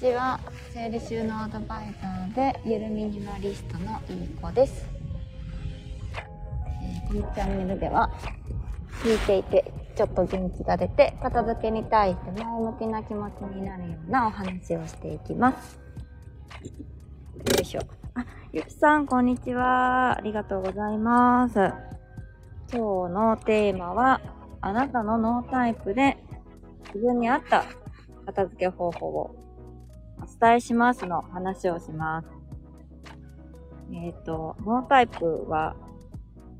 ちは整理収納アドバイザーでゆるミニマリストのいい子です、えーこのチャンネルでは聞いていてちょっと元気が出て片付けに対して前向きな気持ちになるようなお話をしていきます。よいしょ。あゆきさんこんにちは。ありがとうございます。今日のテーマはあなたのノータイプで自分に合った片付け方法をお伝えしますの話をします。えっ、と、ノータイプは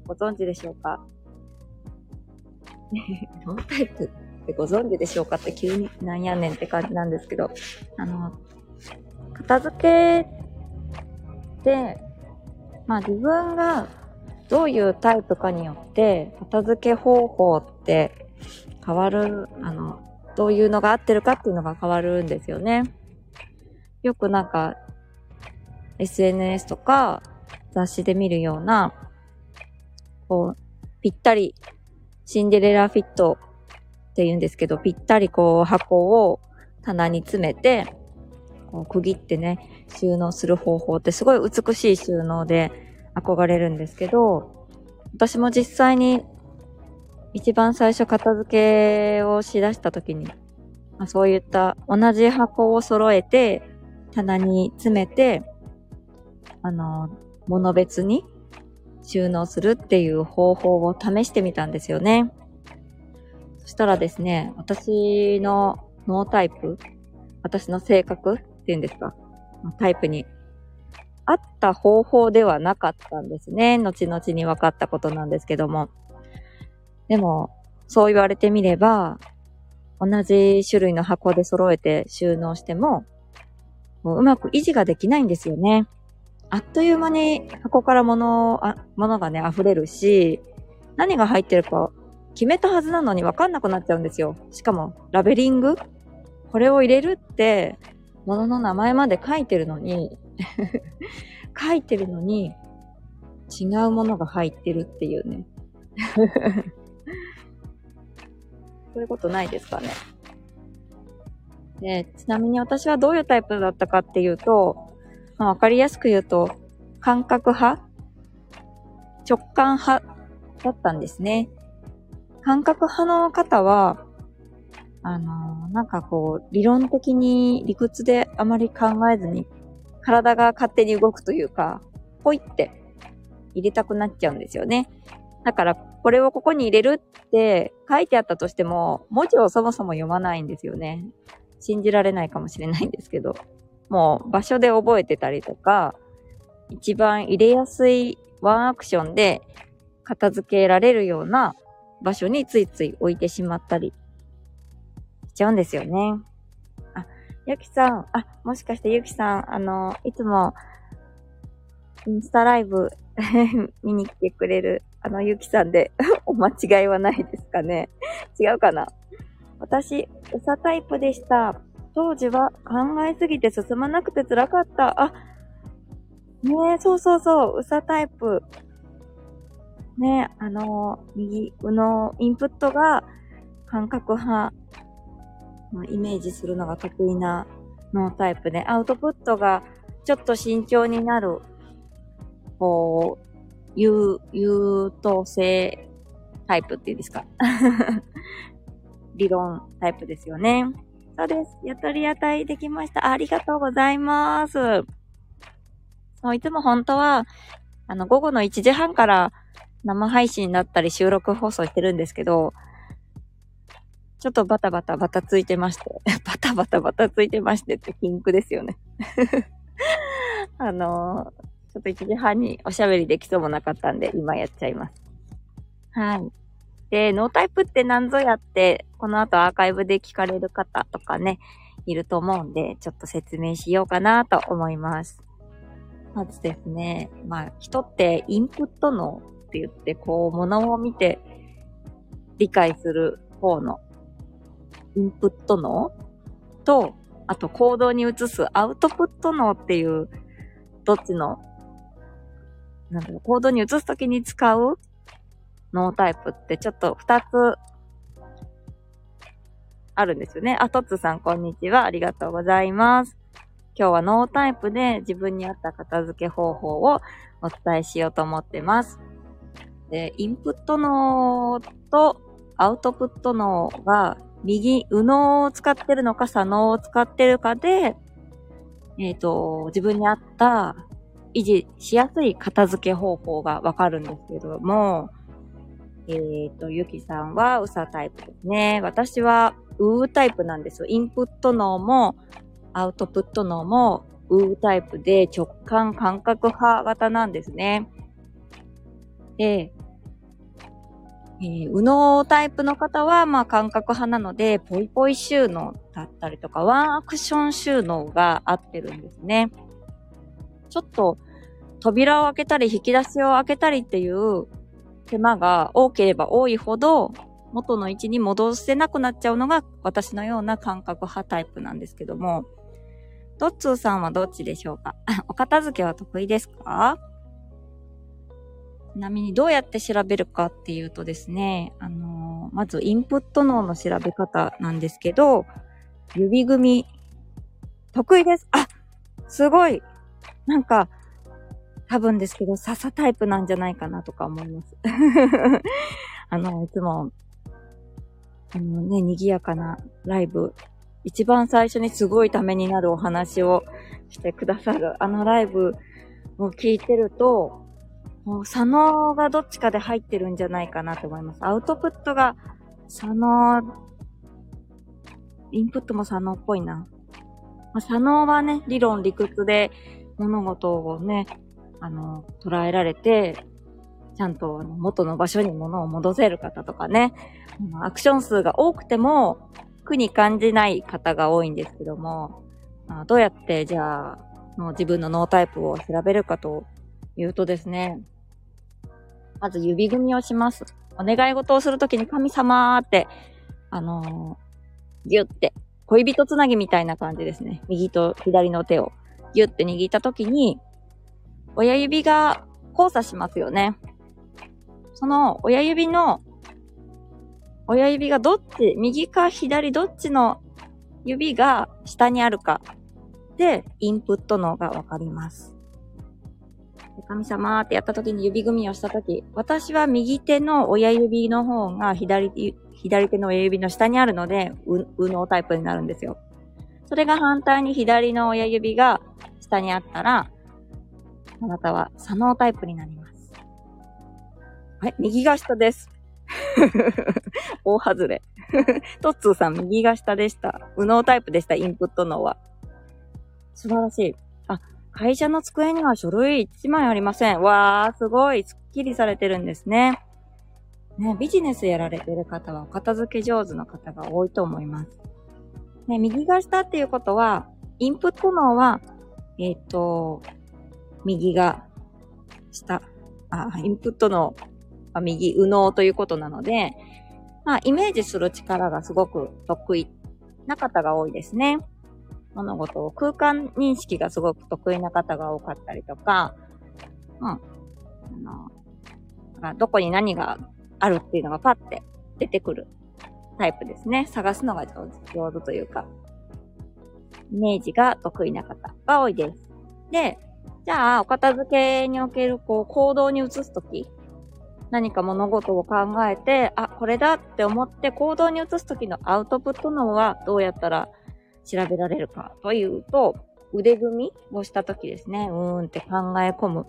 ご存知でしょうか？ノータイプってご存知でしょうかって急になんやねんって感じなんですけど、あの、片付けって、まあ自分がどういうタイプかによって片付け方法って変わる、あの、どういうのが合ってるかっていうのが変わるんですよね。よくなんか、SNS とか雑誌で見るような、こう、ぴったり、シンデレラフィットって言うんですけど、ぴったりこう箱を棚に詰めて、こう区切ってね、収納する方法ってすごい美しい収納で憧れるんですけど、私も実際に一番最初片付けをしだした時に、まあ、そういった同じ箱を揃えて棚に詰めて、あの、物別に収納するっていう方法を試してみたんですよね。そしたらですね、私のノータイプ、私の性格っていうんですか、タイプに合った方法ではなかったんですね。後々に分かったことなんですけども。でも、そう言われてみれば、同じ種類の箱で揃えて収納しても、もううまく維持ができないんですよね。あっという間に箱から物あ物がね、溢れるし、何が入ってるか決めたはずなのに分かんなくなっちゃうんですよ。しかも、ラベリング？これを入れるって、物の名前まで書いてるのに、書いてるのに、違うものが入ってるっていうね。そういうことないですかね。で、ちなみに私はどういうタイプだったかっていうと、まあ、わかりやすく言うと、感覚派直感派だったんですね。感覚派の方は、あのなんかこう、理論的に理屈であまり考えずに、体が勝手に動くというか、ポイって入れたくなっちゃうんですよね。だから、これをここに入れるって書いてあったとしても、文字をそもそも読まないんですよね。信じられないかもしれないんですけど、もう場所で覚えてたりとか、一番入れやすいワンアクションで片付けられるような場所についつい置いてしまったりしちゃうんですよね。あ、ゆきさん、あ、もしかしてゆきさん、あの、いつもインスタライブ 見に来てくれるあのゆきさんで お間違いはないですかね違うかな？私、うさタイプでした。当時は考えすぎて進まなくて辛かった。あ、ねえ、そうそうそう、うさタイプ。ねえ、あの、右のインプットが感覚派、まあイメージするのが得意なノータイプで、アウトプットがちょっと慎重になる、こう、優、優等生タイプっていうんですか。理論タイプですよね。そうです。やっとり屋台できました。ありがとうございます。そう、いつも本当は、あの、午後の1時半から生配信だったり収録放送してるんですけど、ちょっとバタバタバタついてまして、バタバタバタついてましてってピンクですよね。あのーちょっと1時半におしゃべりできそうもなかったんで、今やっちゃいます。はい。で、ノータイプって何ぞやって、この後アーカイブで聞かれる方とかね、いると思うんで、ちょっと説明しようかなと思います。まずですね、まあ、人ってインプット脳って言って、こう、物を見て理解する方のインプット脳と、あと行動に移すアウトプット脳っていう、どっちの、なんだろう、行動に移すときに使うノータイプってちょっと二つあるんですよね。あ、トッツーさんこんにちは。ありがとうございます。今日はノータイプで自分に合った片付け方法をお伝えしようと思ってます。で、インプット脳とアウトプット脳が右、右脳を使ってるのか左脳を使ってるかで、えっ、ー、と、自分に合った維持しやすい片付け方法がわかるんですけども、えっ、ー、と、ゆきさんはうさタイプですね。私はうータイプなんですよ。インプット脳もアウトプット脳もウータイプで直感感覚派型なんですね。で、えー、右脳タイプの方は、まあ感覚派なので、ポイポイ収納だったりとか、ワンアクション収納が合ってるんですね。ちょっと、扉を開けたり、引き出しを開けたりっていう手間が多ければ多いほど、元の位置に戻せなくなっちゃうのが私のような感覚派タイプなんですけども、ドッツーさんはどっちでしょうか？お片付けは得意ですか？ちなみにどうやって調べるかっていうとですね、あのー、まずインプット脳の調べ方なんですけど、指組み、得意です。あすごい。なんか、多分ですけど、笹タイプなんじゃないかなとか思います。あの、いつも、あのね、賑やかなライブ、一番最初にすごいためになるお話をしてくださる、あのライブを聞いてると、もう、左脳がどっちかで入ってるんじゃないかなと思います。アウトプットが、左脳、インプットも左脳っぽいな。まあ、左脳はね、理論、理屈で物事をね、あの、捉えられて、ちゃんと元の場所に物を戻せる方とかね、アクション数が多くても苦に感じない方が多いんですけども、まあどうやってじゃあ、自分の脳タイプを調べるかというとですね、まず指組みをします。お願い事をするときに神様って、あのー、ギュって、恋人つなぎみたいな感じですね。右と左の手をギュって握ったときに、親指が交差しますよね。その親指の、親指がどっち、右か左どっちの指が下にあるかで、インプットのがわかります。神様ってやった時に指組みをした時、私は右手の親指の方が左、左手の親指の下にあるので、う、右脳タイプになるんですよ。それが反対に左の親指が下にあったら、あなたは左脳タイプになります。はい、右が下です。大外れ。トッツーさん、右が下でした。右脳タイプでした、インプット脳は。素晴らしい。あ、会社の机には書類1枚ありません。わー、すごい、スッキリされてるんですね。ね、ビジネスやられてる方はお片付け上手の方が多いと思います。ね、右が下っていうことは、インプット脳はえっ、ー、と、右が下、あ、インプットの右、右脳ということなので、まあ、イメージする力がすごく得意な方が多いですね。物事を空間認識がすごく得意な方が多かったりとか、うん。あの、どこに何があるっていうのがパッて出てくるタイプですね。探すのが上手上手というか。イメージが得意な方が多いです。で、じゃあ、お片付けにおける、こう、行動に移すとき、何か物事を考えて、あ、これだって思って行動に移すときのアウトプットのはどうやったら調べられるかというと、腕組みをしたときですね。うーんって考え込む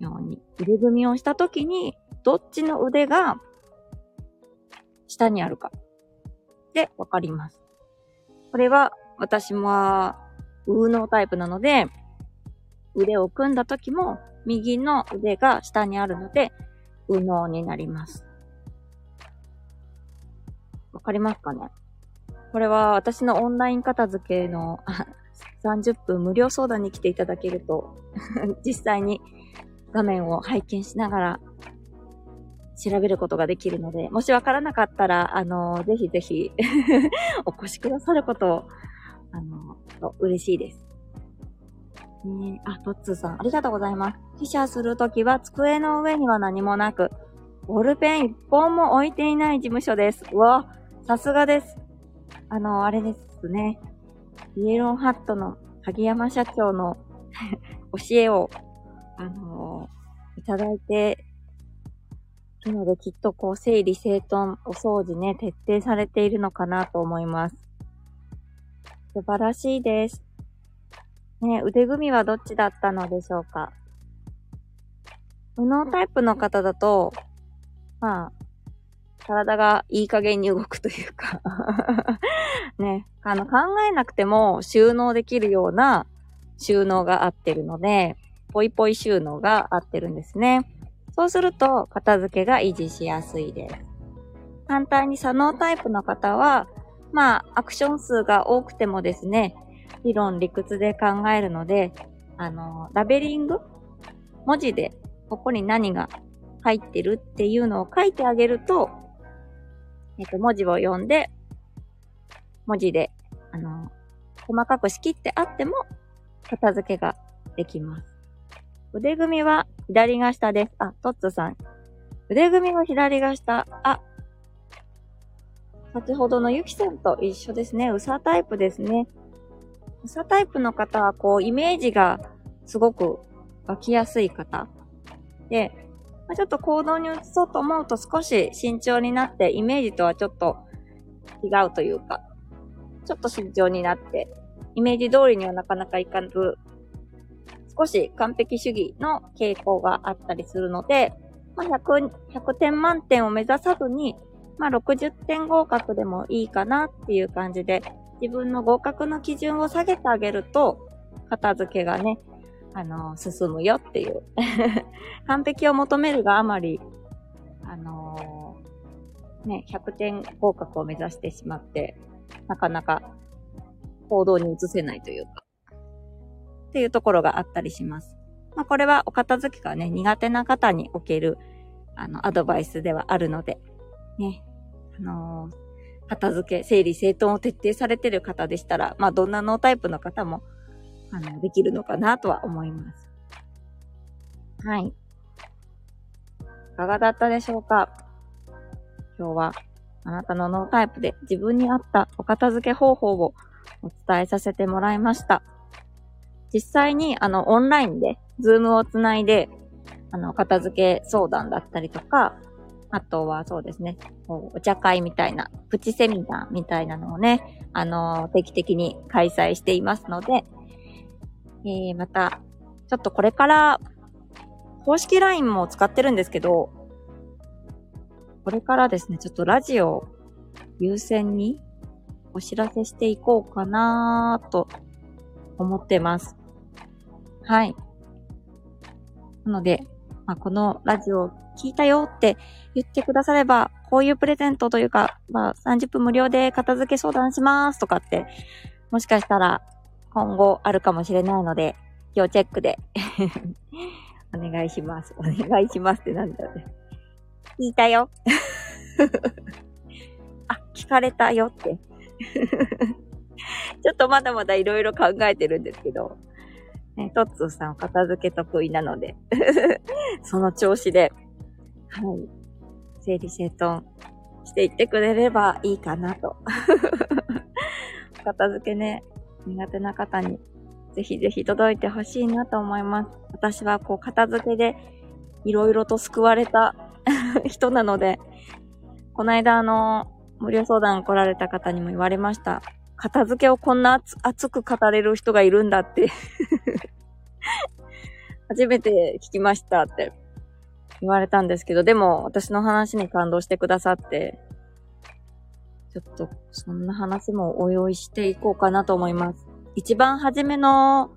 ように。腕組みをしたときに、どっちの腕が下にあるかでわかります。これは私も、右脳タイプなので、腕を組んだ時も、右の腕が下にあるので、右脳になります。わかりますかね？これは私のオンライン片付けの 30分無料相談に来ていただけると 実際に画面を拝見しながら調べることができるので、もしわからなかったら、あの、ぜひぜひ お越しくださることをあの、嬉しいです。ねあ、トッツーさん、ありがとうございます。記者するときは机の上には何もなく、ボールペン一本も置いていない事務所です。うわ、さすがです。あの、あれですね。イエローハットの萩山社長の 教えを、あのー、いただいているので、きっとこう、整理整頓、お掃除ね、徹底されているのかなと思います。素晴らしいです。ね、腕組みはどっちだったのでしょうか？無能タイプの方だと、まあ、体がいい加減に動くというか ね、あの、考えなくても収納できるような収納が合ってるので、ぽいぽい収納が合ってるんですね。そうすると、片付けが維持しやすいです。反対に左脳タイプの方は、まあ、アクション数が多くてもですね、理論、理屈で考えるので、あの、ラベリング？文字で、ここに何が入ってるっていうのを書いてあげると、えっと、文字を読んで、文字で、あの、細かく仕切ってあっても、片付けができます。腕組みは左が下です。あ、トッツさん。腕組みは左が下。あ、先ほどのゆきさんと一緒ですね。うさタイプですね。うさタイプの方は、こう、イメージがすごく湧きやすい方。で、まあ、ちょっと行動に移そうと思うと少し慎重になって、イメージとはちょっと違うというか、ちょっと慎重になって、イメージ通りにはなかなかいかず、少し完璧主義の傾向があったりするので、まあ、100、100点満点を目指さずに、まあ、60点合格でもいいかなっていう感じで、自分の合格の基準を下げてあげると、片付けがね、あの、進むよっていう 完璧を求めるがあまり、あのー、ね、100点合格を目指してしまって、なかなか行動に移せないというか、っていうところがあったりします。まあ、これはお片付けがね、苦手な方における、あの、アドバイスではあるので、ね、あのー、片付け、整理整頓を徹底されてる方でしたら、まあ、どんなノータイプの方も、あの、できるのかなとは思います。はい。いかがだったでしょうか？今日は、あなたの脳タイプで自分に合ったお片付け方法をお伝えさせてもらいました。実際に、あの、オンラインで、ズームをつないで、あの、片付け相談だったりとか、あとはそうですね、お茶会みたいな、プチセミナーみたいなのをね、あの、定期的に開催していますので、えー、また、ちょっとこれから、公式 LINE も使ってるんですけど、これからですね、ちょっとラジオ優先にお知らせしていこうかなと思ってます。はい。なので、まあ、このラジオ聞いたよって言ってくだされば、こういうプレゼントというか、まあ、30分無料で片付け相談しますとかって、もしかしたら今後あるかもしれないので、要チェックで お願いします。お願いしますってなんだよね。聞いたよ。あ、聞かれたよって ちょっとまだまだいろいろ考えてるんですけど、ね、トッツーさん片付け得意なので その調子で、はい、整理整頓していってくれればいいかなと 片付けね、苦手な方にぜひぜひ届いてほしいなと思います。私はこう片付けでいろいろと救われた 人なので、この間あの、無料相談来られた方にも言われました。片付けをこんな熱く語れる人がいるんだって。初めて聞きましたって。言われたんですけど、でも私の話に感動してくださって、ちょっとそんな話もお用意していこうかなと思います。一番初めの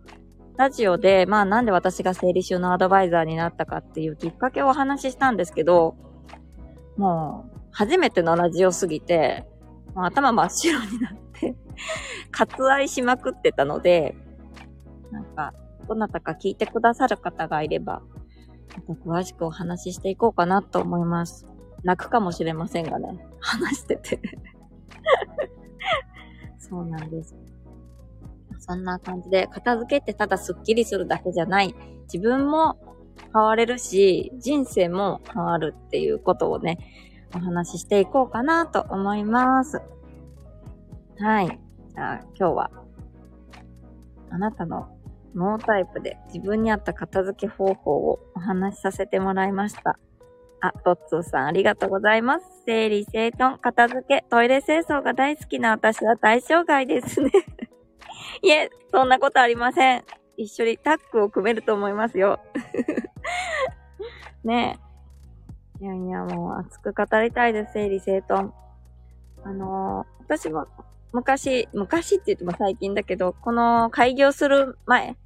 ラジオで、まあなんで私が整理収納アドバイザーになったかっていうきっかけをお話ししたんですけど、もう初めてのラジオすぎて、もう頭真っ白になって。割愛しまくってたので、なんか、どなたか聞いてくださる方がいれば、また詳しくお話ししていこうかなと思います。泣くかもしれませんがね、話してて そうなんです。そんな感じで、片付けってただスッキリするだけじゃない。自分も変われるし、人生も変わるっていうことをね、お話ししていこうかなと思います。はい。ゃあ今日はあなたのノータイプで自分に合った片付け方法をお話しさせてもらいました。あ、トッツーさんありがとうございます。整理整頓、片付け、トイレ清掃が大好きな私は対象外ですね いえ、そんなことありません。一緒にタッグを組めると思いますよ。ねえ。いやいや、もう熱く語りたいです、整理整頓。あのー、私も昔、昔って言っても最近だけど、この開業する前、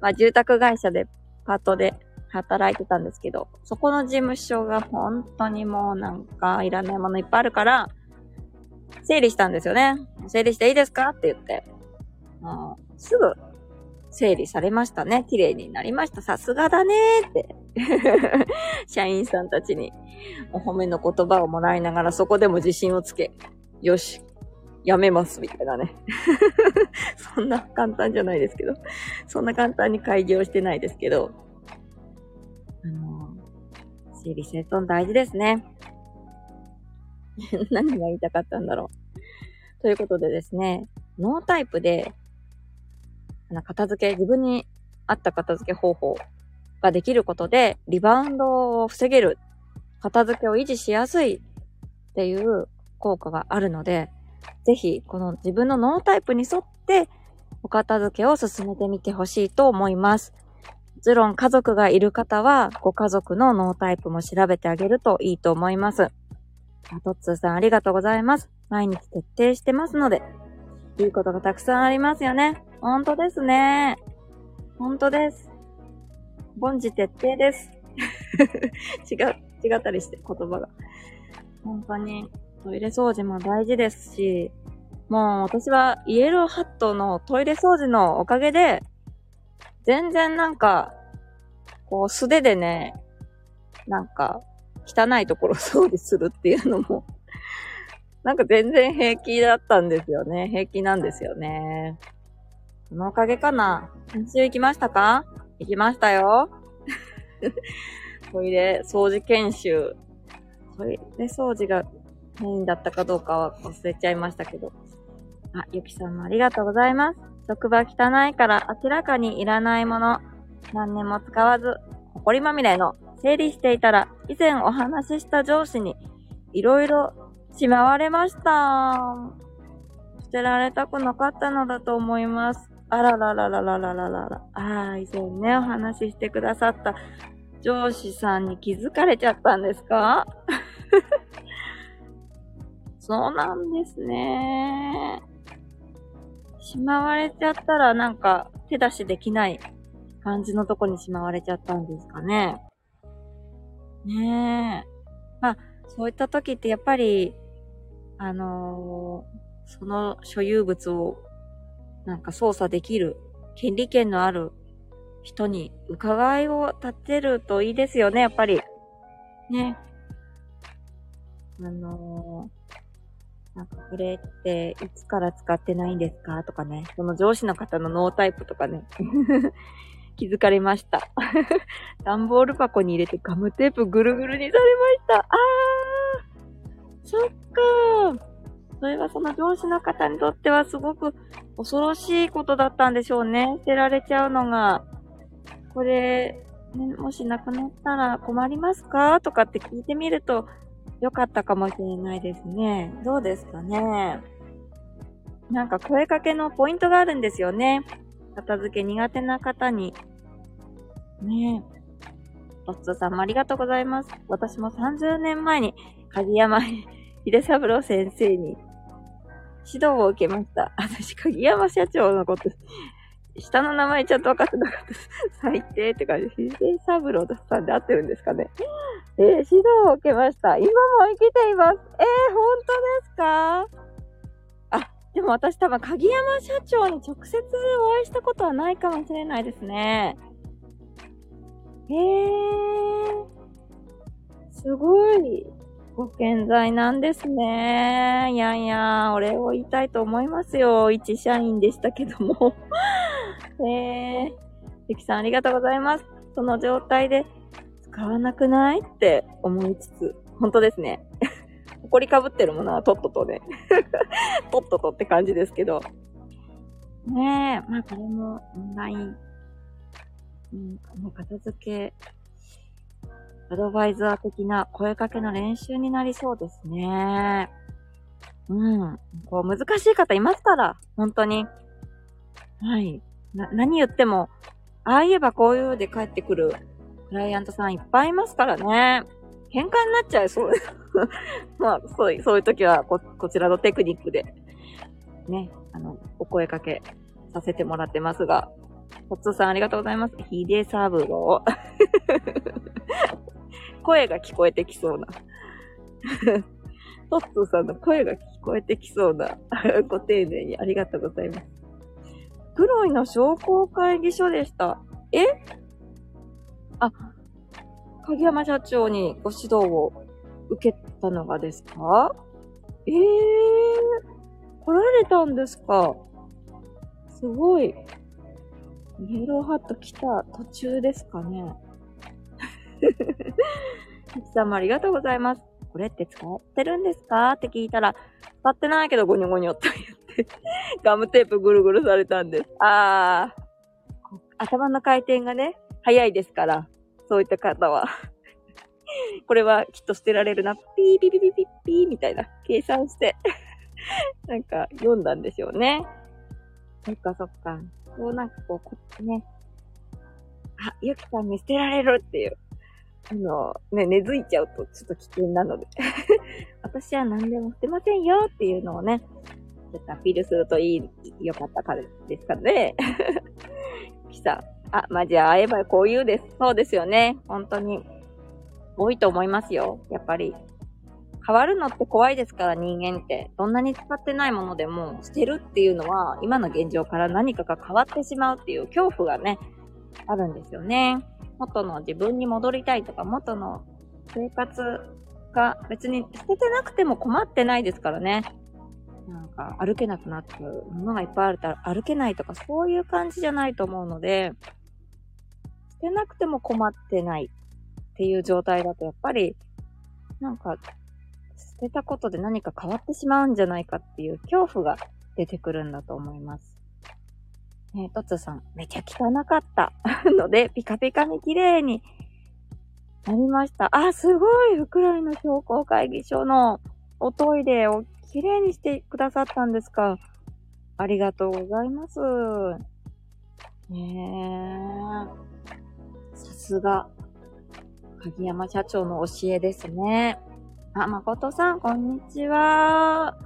まあ住宅会社でパートで働いてたんですけど、そこの事務所が本当にもうなんかいらないものいっぱいあるから、整理したんですよね。整理していいですか？って言って。もうすぐ整理されましたね。綺麗になりました。さすがだねーって。社員さんたちにお褒めの言葉をもらいながらそこでも自信をつけ、よし、やめます、みたいなね。そんな簡単じゃないですけど。そんな簡単に開業してないですけど。あの、整理整頓大事ですね。何が言いたかったんだろう。ということでですね、ノータイプであの片付け、自分に合った片付け方法ができることで、リバウンドを防げる、片付けを維持しやすいっていう効果があるので、ぜひ、この自分のノータイプに沿って、お片付けを進めてみてほしいと思います。もちろん家族がいる方は、ご家族のノータイプも調べてあげるといいと思います。トッツーさんありがとうございます。毎日徹底してますので、いいことがたくさんありますよね。ほんとですね。ほんとです。凡事徹底です。違う、違ったりして言葉が。本当にトイレ掃除も大事ですし、もう私はイエローハットのトイレ掃除のおかげで、全然なんか、こう素手でね、なんか汚いところ掃除するっていうのも なんか全然平気だったんですよね。平気なんですよね。そのおかげかな先週行きましたか？行きましたよ。トイレ掃除研修。トイレ掃除がメインだったかどうかは忘れちゃいましたけど。あ、ゆきさんもありがとうございます。職場汚いから明らかにいらないもの、何年も使わず、埃まみれの整理していたら、以前お話しした上司に、いろいろしまわれました。捨てられたくなかったのだと思います。あららららららららら。ああ、以前ね、お話ししてくださった上司さんに気づかれちゃったんですか？そうなんですね。しまわれちゃったらなんか手出しできない感じのとこにしまわれちゃったんですかね。ねえ。まあ、そういった時ってやっぱり、あのー、その所有物をなんか操作できる権利権のある人に伺いを立てるといいですよね、やっぱり。ね。あの、なんかこれっていつから使ってないんですか？とかね。その上司の方のノータイプとかね。気づかれました。段ボール箱に入れてガムテープぐるぐるにされました。あーそっかーそれはその上司の方にとってはすごく恐ろしいことだったんでしょうね。捨てられちゃうのが。これ、ね、もしなくなったら困りますか？とかって聞いてみるとよかったかもしれないですね。どうですかね。なんか声かけのポイントがあるんですよね。片付け苦手な方にねえ。トッツーさんもありがとうございます。私も30年前に鍵山秀三郎先生に指導を受けました。私、鍵山社長のこと、下の名前ちゃんと分かってなかったです。最低って感じ。秀三郎さんで合ってるんですかね。えー、指導を受けました。今も生きています。えー、本当ですか？あ、でも私多分鍵山社長に直接お会いしたことはないかもしれないですね。へえ、すごい。ご健在なんですね。いやいや、お礼を言いたいと思いますよ。一社員でしたけども。へえ、ゆきさんありがとうございます。その状態で使わなくないって思いつつ、本当ですね。埃かぶってるものはとっととね。とっととって感じですけど。ねえ、まあこれもオンライン、うん、片付け、アドバイザー的な声かけの練習になりそうですね。うん。こう難しい方いますから、本当に。はい。な、何言っても、ああ言えばこういうで帰ってくるクライアントさんいっぱいいますからね。喧嘩になっちゃいそう。まあ、そう、そういう時はこ、こちらのテクニックで、ね、あの、お声かけさせてもらってますが、トッツーさんありがとうございます。ヒデサブロー。声が聞こえてきそうな。トッツーさんの声が聞こえてきそうな。ご丁寧にありがとうございます。黒いの商工会議所でした。え？あ、影山社長にご指導を受けたのがですか？ええー、来られたんですか？すごい。イエローハット来た途中ですかね。キキさんもありがとうございます。これって使ってるんですか？って聞いたら、使ってないけどゴニョゴニョって言って、ガムテープぐるぐるされたんです。あー、頭の回転がね、早いですから、そういった方は。これはきっと捨てられるな。ピーピーピーピーピーピーみたいな計算して なんか読んだんでしょうね。そっかそっか。そうなんかこう、こっちね。あ、ゆきさんに捨てられるっていう。あの、ね、根付いちゃうとちょっと危険なので私は何でも捨てませんよっていうのをね、ちょっとアピールするといい、よかったからですかね。きさ。あ、まあ、じゃあ会えばこう言うです。そうですよね。本当に。多いと思いますよ。やっぱり。変わるのって怖いですから、人間って。どんなに使ってないものでも、捨てるっていうのは、今の現状から何かが変わってしまうっていう恐怖がね、あるんですよね。元の自分に戻りたいとか、元の生活が別に捨ててなくても困ってないですからね。なんか歩けなくなっちゃうものがいっぱいあると歩けないとかそういう感じじゃないと思うので、捨てなくても困ってないっていう状態だとやっぱりなんか捨てたことで何か変わってしまうんじゃないかっていう恐怖が出てくるんだと思います。ねえトツさん、めちゃ汚かったので、ピカピカに綺麗になりました。あ、すごいウクライナ商工会議所のおトイレを綺麗にしてくださったんですか。ありがとうございます。ねえ。さすが、鍵山社長の教えですね。あ、誠さん、こんにちは。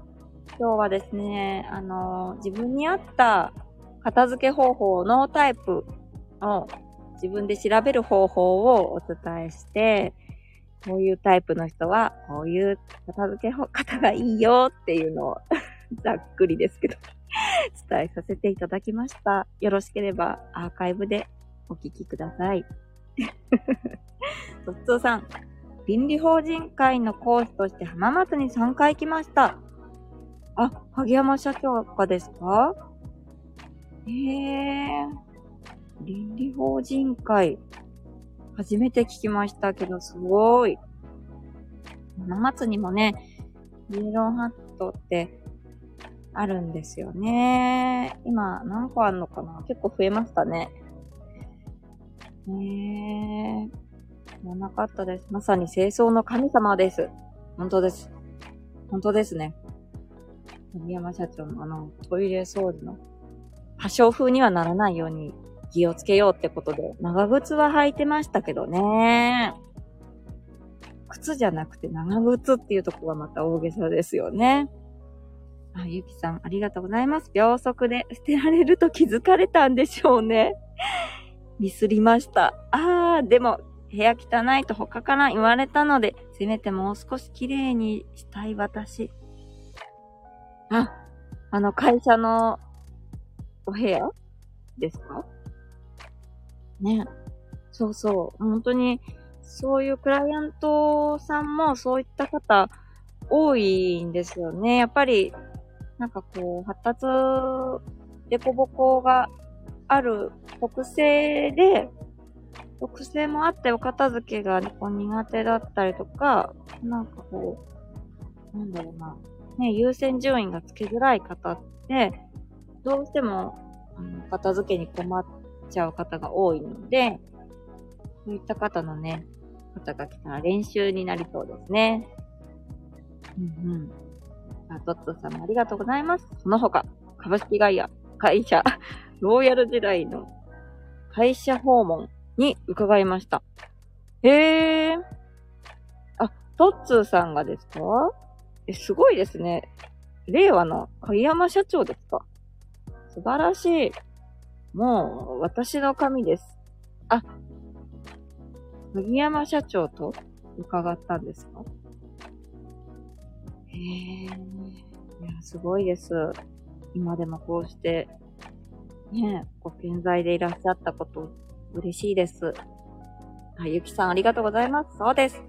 今日はですね、あの、自分に合った片付け方法のタイプを自分で調べる方法をお伝えして、こういうタイプの人は、こういう片付け方がいいよっていうのを ざっくりですけど伝えさせていただきました。よろしければアーカイブでお聞きください。とっつさん、倫理法人会の講師として浜松に3回来ました。あ、萩山社長がですか？へえー。倫理法人会。初めて聞きましたけど、すごい。7月にもね、イエローハットってあるんですよね。今何個あんのかな？結構増えましたね。ねえ。知らなかったです。まさに清掃の神様です。本当です。本当ですね。森山社長のあのトイレ掃除の破傷風にはならないように気をつけようってことで、長靴は履いてましたけどね。靴じゃなくて長靴っていうとこがまた大げさですよね。あ、ゆきさん、ありがとうございます。秒速で捨てられると気づかれたんでしょうね。ミスりました。あー、でも、部屋汚いと他から言われたので、せめてもう少し綺麗にしたい私。あ、あの会社のお部屋ですか？ね。そうそう。本当に、そういうクライアントさんもそういった方多いんですよね。やっぱり、なんかこう、発達、デコボコがある特性で、特性もあってお片付けがこう苦手だったりとか、なんかこう、なんだろうな、ね、優先順位がつけづらい方って、どうしてもあの、片付けに困っちゃう方が多いので、そういった方のね、方が来たら練習になりそうですね。うんうん。あ、トットさんもありがとうございます。その他、株式会社、会社、ローヤル時代の会社訪問に伺いました。へえ。あ、トッツーさんがですか？え、すごいですね。令和の鍵山社長ですか？素晴らしい。もう、私の神です。あ、杉山社長と伺ったんですか？へえ。いや、すごいです。今でもこうして、ね、ご健在でいらっしゃったこと、嬉しいです。はい、ゆきさんありがとうございます。そうです。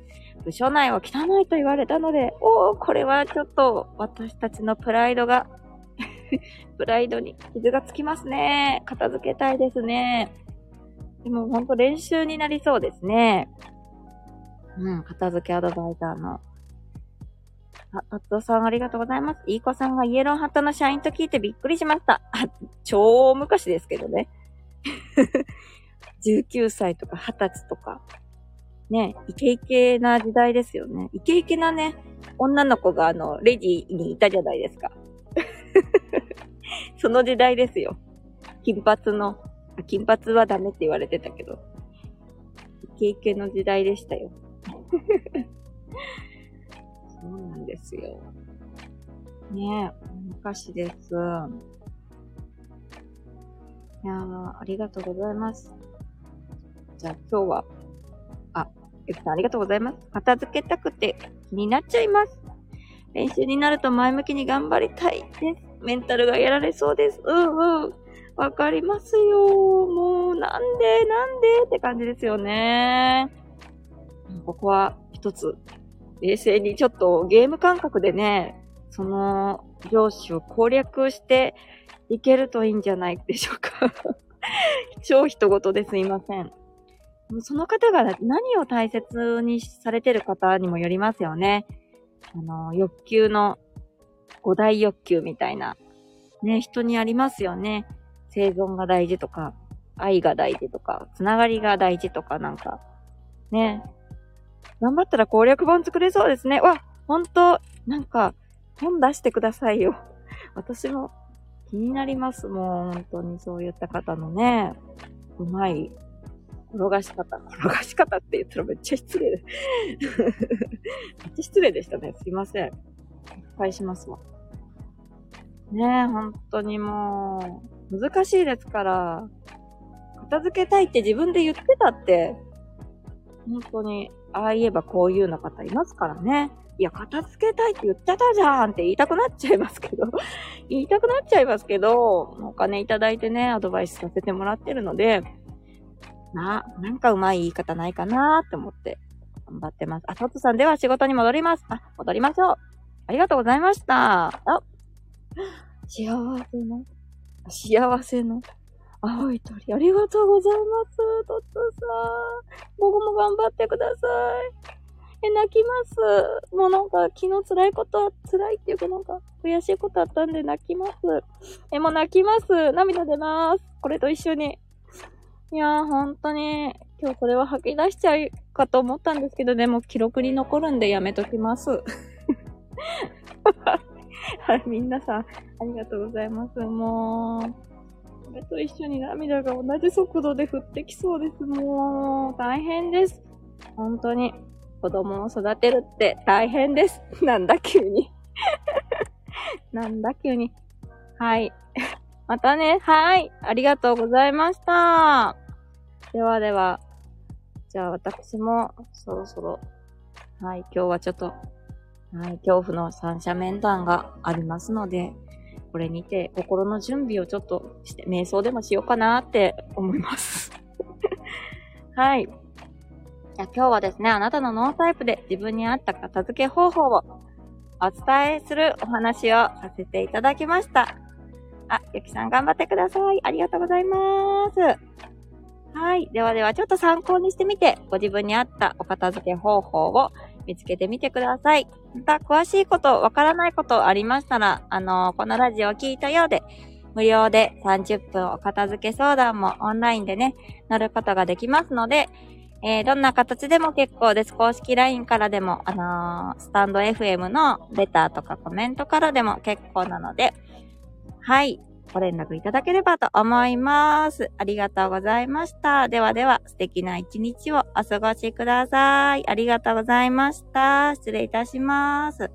部署内は汚いと言われたので、おー、これはちょっと私たちのプライドが プライドに傷がつきますね。片付けたいですね。でもほんと練習になりそうですね。うん、片付けアドバイザーの。あ、トットさんありがとうございます。いい子さんがイエローハットの社員と聞いてびっくりしました。あ、超昔ですけどね。19歳とか20歳とか。ね、イケイケな時代ですよね。イケイケなね、女の子があの、レディにいたじゃないですか。その時代ですよ。金髪の、金髪はダメって言われてたけど、イケイケの時代でしたよ。そうなんですよ。ねえ、昔です。いやー、ありがとうございます。じゃあ今日は、あ、ゆきさんありがとうございます。片付けたくて気になっちゃいます。練習になると前向きに頑張りたいです。メンタルがやられそうです。うんうん。わかりますよ。もう、なんで、なんでって感じですよね。ここは一つ、冷静にちょっとゲーム感覚でね、その上司を攻略していけるといいんじゃないでしょうか。超人事ですいません。その方が何を大切にされてる方にもよりますよね。あの、欲求の五大欲求みたいな、ね、人にありますよね。生存が大事とか、愛が大事とか、つながりが大事とかなんか、ね。頑張ったら攻略本作れそうですね。わ、ほんと、なんか、本出してくださいよ。私も気になります。もう本当にそういった方のね、うまい転がし方。転がし方って言ったらめっちゃ失礼 めっちゃ失礼でしたね。すいません。返しますわ。ねえ、本当にもう、難しいですから、片付けたいって自分で言ってたって、本当に、ああ言えばこういうような方いますからね。いや、片付けたいって言ってたじゃんって言いたくなっちゃいますけど 言いたくなっちゃいますけど、お金いただいてね、アドバイスさせてもらってるので、な、なんかうまい言い方ないかなって思って頑張ってます。あ、トットさんでは仕事に戻ります。あ、戻りましょう。ありがとうございました。あ、幸せの、幸せの青い鳥、ありがとうございます。トットさん。僕も頑張ってください。え、泣きます。もうなんか昨日辛いこと、辛いっていうかなんか悔しいことあったんで泣きます。え、もう泣きます。涙出ます。これと一緒に。いやー、本当に、今日それは吐き出しちゃうかと思ったんですけど、でも記録に残るんでやめときます。はい、皆さん、ありがとうございます。もう、これと一緒に涙が同じ速度で降ってきそうです。もう、大変です。本当に。子供を育てるって大変です。なんだ急に。なんだ急に。はい。またね。はい。ありがとうございました。ではでは、じゃあ私もそろそろ、はい、今日はちょっと、はい、恐怖の三者面談がありますので、これにて心の準備をちょっとして、瞑想でもしようかなって思います。はい。じゃあ今日はですね、あなたのノータイプで自分に合った片付け方法をお伝えするお話をさせていただきました。あ、ゆきさん頑張ってください。ありがとうございます。はい。ではでは、ちょっと参考にしてみて、ご自分に合ったお片付け方法を見つけてみてください。また、詳しいこと、わからないことありましたら、あのー、このラジオを聞いたようで、無料で30分お片付け相談もオンラインでね、乗ることができますので、えー、どんな形でも結構です。公式 LINE からでも、あのー、スタンド FM のレターとかコメントからでも結構なので、はい。ご連絡いただければと思います。ありがとうございました。ではでは、素敵な一日をお過ごしください。ありがとうございました。失礼いたします。